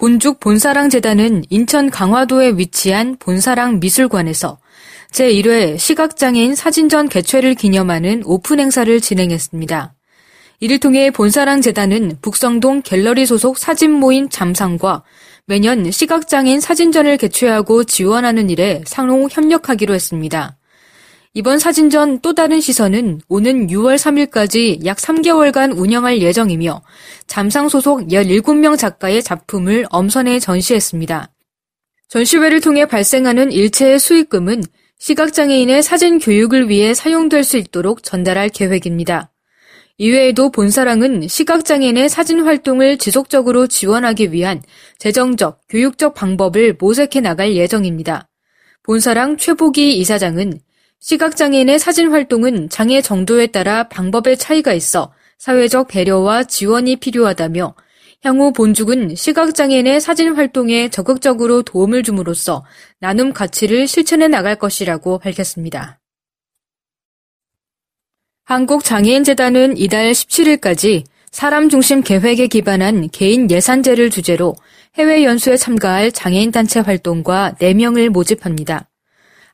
본죽 본사랑재단은 인천 강화도에 위치한 본사랑 미술관에서 제1회 시각장애인 사진전 개최를 기념하는 오픈 행사를 진행했습니다. 이를 통해 본사랑재단은 북성동 갤러리 소속 사진 모임 잠상과 매년 시각장애인 사진전을 개최하고 지원하는 일에 상호 협력하기로 했습니다. 이번 사진전 또 다른 시선은 오는 6월 3일까지 약 3개월간 운영할 예정이며 잠상 소속 17명 작가의 작품을 엄선해 전시했습니다. 전시회를 통해 발생하는 일체의 수익금은 시각장애인의 사진 교육을 위해 사용될 수 있도록 전달할 계획입니다. 이외에도 본사랑은 시각장애인의 사진 활동을 지속적으로 지원하기 위한 재정적, 교육적 방법을 모색해 나갈 예정입니다. 본사랑 최보기 이사장은 시각장애인의 사진 활동은 장애 정도에 따라 방법의 차이가 있어 사회적 배려와 지원이 필요하다며 향후 본죽은 시각장애인의 사진 활동에 적극적으로 도움을 줌으로써 나눔 가치를 실천해 나갈 것이라고 밝혔습니다. 한국장애인재단은 이달 17일까지 사람 중심 계획에 기반한 개인 예산제를 주제로 해외 연수에 참가할 장애인 단체 활동과 4명을 모집합니다.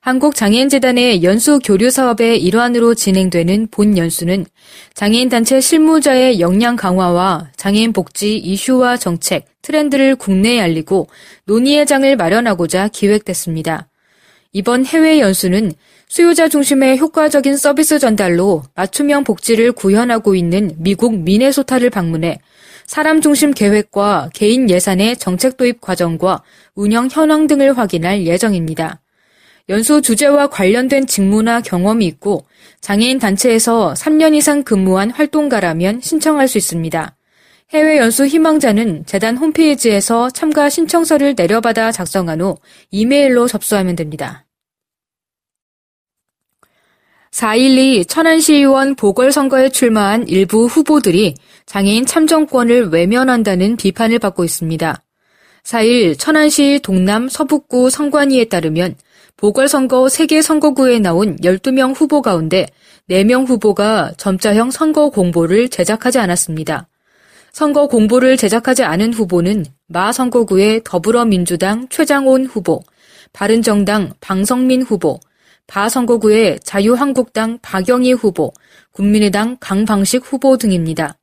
한국장애인재단의 연수 교류 사업의 일환으로 진행되는 본 연수는 장애인 단체 실무자의 역량 강화와 장애인 복지 이슈와 정책, 트렌드를 국내에 알리고 논의의 장을 마련하고자 기획됐습니다. 이번 해외 연수는 수요자 중심의 효과적인 서비스 전달로 맞춤형 복지를 구현하고 있는 미국 미네소타를 방문해 사람 중심 계획과 개인 예산의 정책 도입 과정과 운영 현황 등을 확인할 예정입니다. 연수 주제와 관련된 직무나 경험이 있고 장애인 단체에서 3년 이상 근무한 활동가라면 신청할 수 있습니다. 해외 연수 희망자는 재단 홈페이지에서 참가 신청서를 내려받아 작성한 후 이메일로 접수하면 됩니다. 4.12 천안시의원 보궐선거에 출마한 일부 후보들이 장애인 참정권을 외면한다는 비판을 받고 있습니다. 4일 천안시 동남 서북구 선관위에 따르면 보궐선거 3개 선거구에 나온 12명 후보 가운데 4명 후보가 점자형 선거 공보를 제작하지 않았습니다. 선거 공보를 제작하지 않은 후보는 마 선거구의 더불어민주당 최장온 후보, 바른정당 방성민 후보, 바 선거구의 자유한국당 박영희 후보, 국민의당 강방식 후보 등입니다.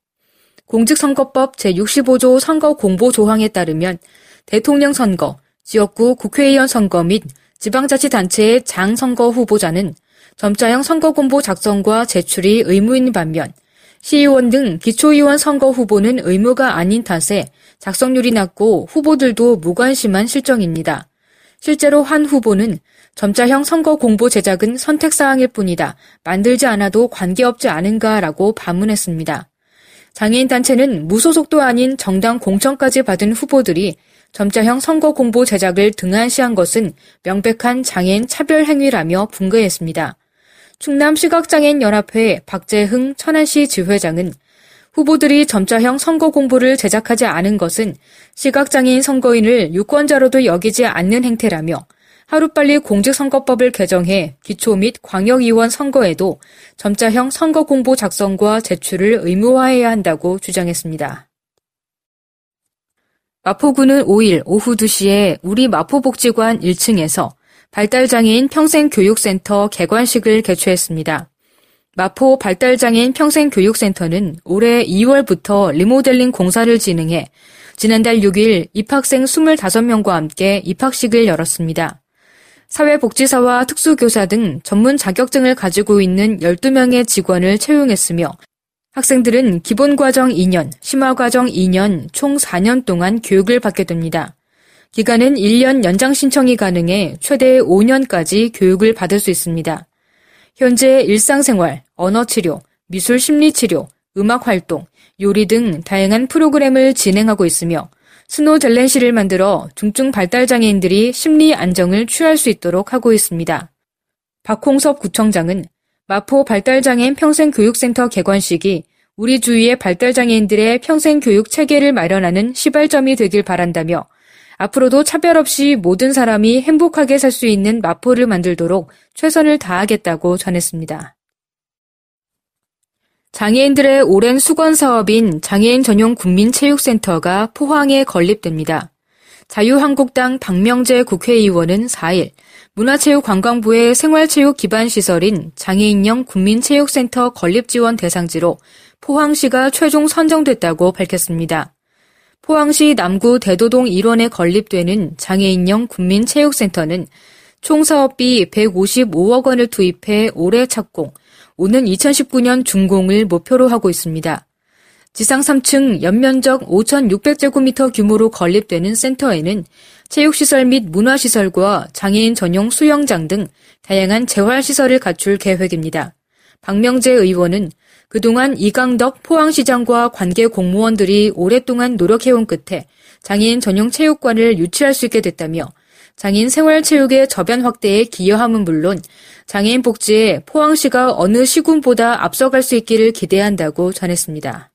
공직선거법 제65조 선거 공보 조항에 따르면 대통령 선거, 지역구 국회의원 선거 및 지방자치단체의 장 선거 후보자는 점자형 선거공보 작성과 제출이 의무인 반면 시의원 등 기초의원 선거 후보는 의무가 아닌 탓에 작성률이 낮고 후보들도 무관심한 실정입니다. 실제로 한 후보는 점자형 선거 공보 제작은 선택사항일 뿐이다. 만들지 않아도 관계없지 않은가라고 반문했습니다. 장애인 단체는 무소속도 아닌 정당 공천까지 받은 후보들이 점자형 선거 공보 제작을 등한시한 것은 명백한 장애인 차별 행위라며 분거했습니다. 충남 시각장애인 연합회 박재흥 천안시 지회장은 후보들이 점자형 선거 공보를 제작하지 않은 것은 시각장애인 선거인을 유권자로도 여기지 않는 행태라며 하루빨리 공직선거법을 개정해 기초 및 광역의원 선거에도 점자형 선거 공보 작성과 제출을 의무화해야 한다고 주장했습니다. 마포구는 5일 오후 2시에 우리 마포복지관 1층에서 발달장애인 평생교육센터 개관식을 개최했습니다. 마포 발달장애인 평생교육센터는 올해 2월부터 리모델링 공사를 진행해 지난달 6일 입학생 25명과 함께 입학식을 열었습니다. 사회복지사와 특수교사 등 전문 자격증을 가지고 있는 12명의 직원을 채용했으며 학생들은 기본과정 2년, 심화과정 2년, 총 4년 동안 교육을 받게 됩니다. 기간은 1년 연장 신청이 가능해 최대 5년까지 교육을 받을 수 있습니다. 현재 일상생활, 언어치료, 미술심리치료, 음악활동, 요리 등 다양한 프로그램을 진행하고 있으며 스노 젤렌시를 만들어 중증 발달장애인들이 심리 안정을 취할 수 있도록 하고 있습니다. 박홍섭 구청장은 마포 발달장애인 평생교육센터 개관식이 우리 주위의 발달장애인들의 평생교육 체계를 마련하는 시발점이 되길 바란다며 앞으로도 차별 없이 모든 사람이 행복하게 살 수 있는 마포를 만들도록 최선을 다하겠다고 전했습니다. 장애인들의 오랜 수건 사업인 장애인 전용 국민체육센터가 포항에 건립됩니다. 자유한국당 박명재 국회의원은 4일 문화체육관광부의 생활체육 기반 시설인 장애인형 국민체육센터 건립 지원 대상지로 포항시가 최종 선정됐다고 밝혔습니다. 포항시 남구 대도동 1원에 건립되는 장애인형 국민체육센터는 총 사업비 155억 원을 투입해 올해 착공, 오는 2019년 준공을 목표로 하고 있습니다. 지상 3층 연면적 5,600제곱미터 규모로 건립되는 센터에는 체육시설 및 문화시설과 장애인 전용 수영장 등 다양한 재활시설을 갖출 계획입니다. 박명재 의원은 그동안 이강덕 포항시장과 관계 공무원들이 오랫동안 노력해온 끝에 장애인 전용 체육관을 유치할 수 있게 됐다며 장애인 생활체육의 저변 확대에 기여함은 물론 장애인 복지에 포항시가 어느 시군보다 앞서갈 수 있기를 기대한다고 전했습니다.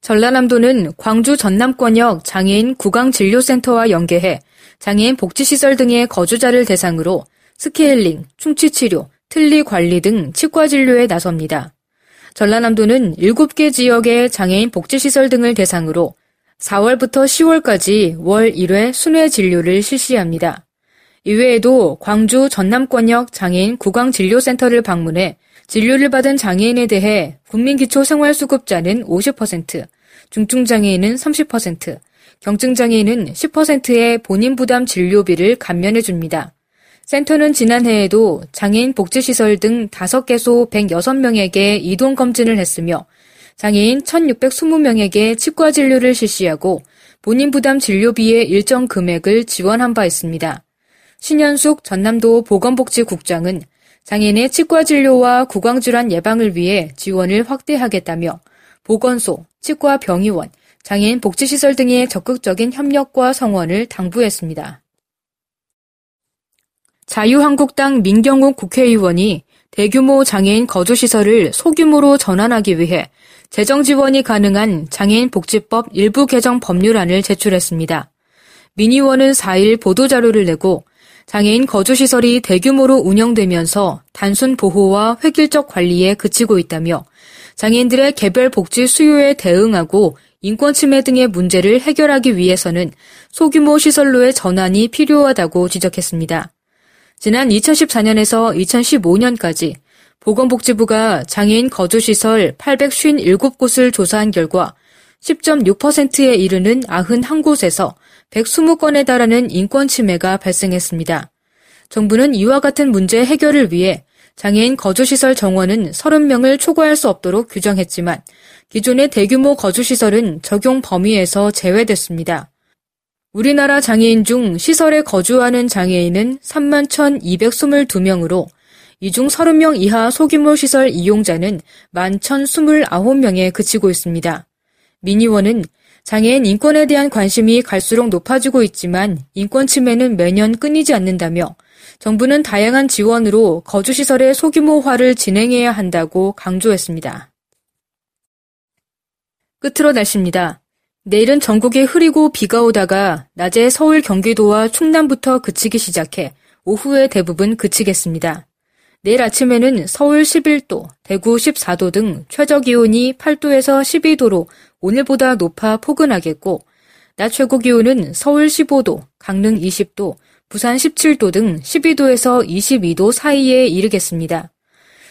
전라남도는 광주 전남권역 장애인 구강진료센터와 연계해 장애인 복지시설 등의 거주자를 대상으로 스케일링, 충치치료, 틀니 관리 등 치과 진료에 나섭니다. 전라남도는 7개 지역의 장애인 복지시설 등을 대상으로 4월부터 10월까지 월 1회 순회 진료를 실시합니다. 이외에도 광주 전남권역 장애인 구강진료센터를 방문해 진료를 받은 장애인에 대해 국민기초생활수급자는 50%, 중증장애인은 30%, 경증장애인은 10%의 본인 부담 진료비를 감면해 줍니다. 센터는 지난해에도 장애인 복지시설 등 5개소 106명에게 이동검진을 했으며 장애인 1620명에게 치과 진료를 실시하고 본인 부담 진료비의 일정 금액을 지원한 바 있습니다. 신현숙 전남도 보건복지국장은 장애인의 치과 진료와 구강질환 예방을 위해 지원을 확대하겠다며 보건소, 치과 병의원, 장애인 복지시설 등의 적극적인 협력과 성원을 당부했습니다. 자유한국당 민경욱 국회의원이 대규모 장애인 거주시설을 소규모로 전환하기 위해 재정 지원이 가능한 장애인 복지법 일부 개정 법률안을 제출했습니다. 민 의원은 4일 보도자료를 내고 장애인 거주시설이 대규모로 운영되면서 단순 보호와 획일적 관리에 그치고 있다며 장애인들의 개별 복지 수요에 대응하고 인권 침해 등의 문제를 해결하기 위해서는 소규모 시설로의 전환이 필요하다고 지적했습니다. 지난 2014년에서 2015년까지 보건복지부가 장애인 거주시설 857곳을 조사한 결과 10.6%에 이르는 91곳에서 120건에 달하는 인권 침해가 발생했습니다. 정부는 이와 같은 문제 해결을 위해 장애인 거주시설 정원은 30명을 초과할 수 없도록 규정했지만 기존의 대규모 거주시설은 적용 범위에서 제외됐습니다. 우리나라 장애인 중 시설에 거주하는 장애인은 3만 1,222명으로 이 중 30명 이하 소규모 시설 이용자는 1만 1,029명에 그치고 있습니다. 미니원은 장애인 인권에 대한 관심이 갈수록 높아지고 있지만 인권 침해는 매년 끊이지 않는다며 정부는 다양한 지원으로 거주시설의 소규모화를 진행해야 한다고 강조했습니다. 끝으로 날씨입니다. 내일은 전국에 흐리고 비가 오다가 낮에 서울 경기도와 충남부터 그치기 시작해 오후에 대부분 그치겠습니다. 내일 아침에는 서울 11도, 대구 14도 등 최저 기온이 8도에서 12도로 오늘보다 높아 포근하겠고, 낮 최고 기온은 서울 15도, 강릉 20도, 부산 17도 등 12도에서 22도 사이에 이르겠습니다.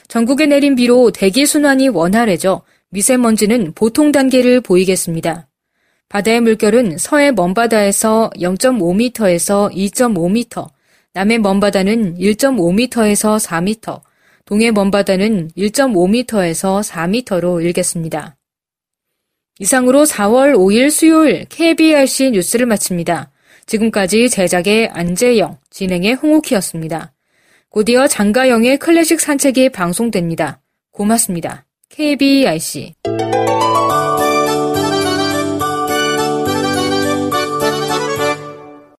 전국에 내린 비로 대기 순환이 원활해져 미세먼지는 보통 단계를 보이겠습니다. 바다의 물결은 서해 먼바다에서 0.5m에서 2.5m, 남해 먼바다는 1.5m에서 4m, 동해 먼바다는 1.5m에서 4m로 일겠습니다. 이상으로 4월 5일 수요일 KBRC 뉴스를 마칩니다. 지금까지 제작의 안재영, 진행의 홍옥희였습니다. 곧이어 장가영의 클래식 산책이 방송됩니다. 고맙습니다. KBRC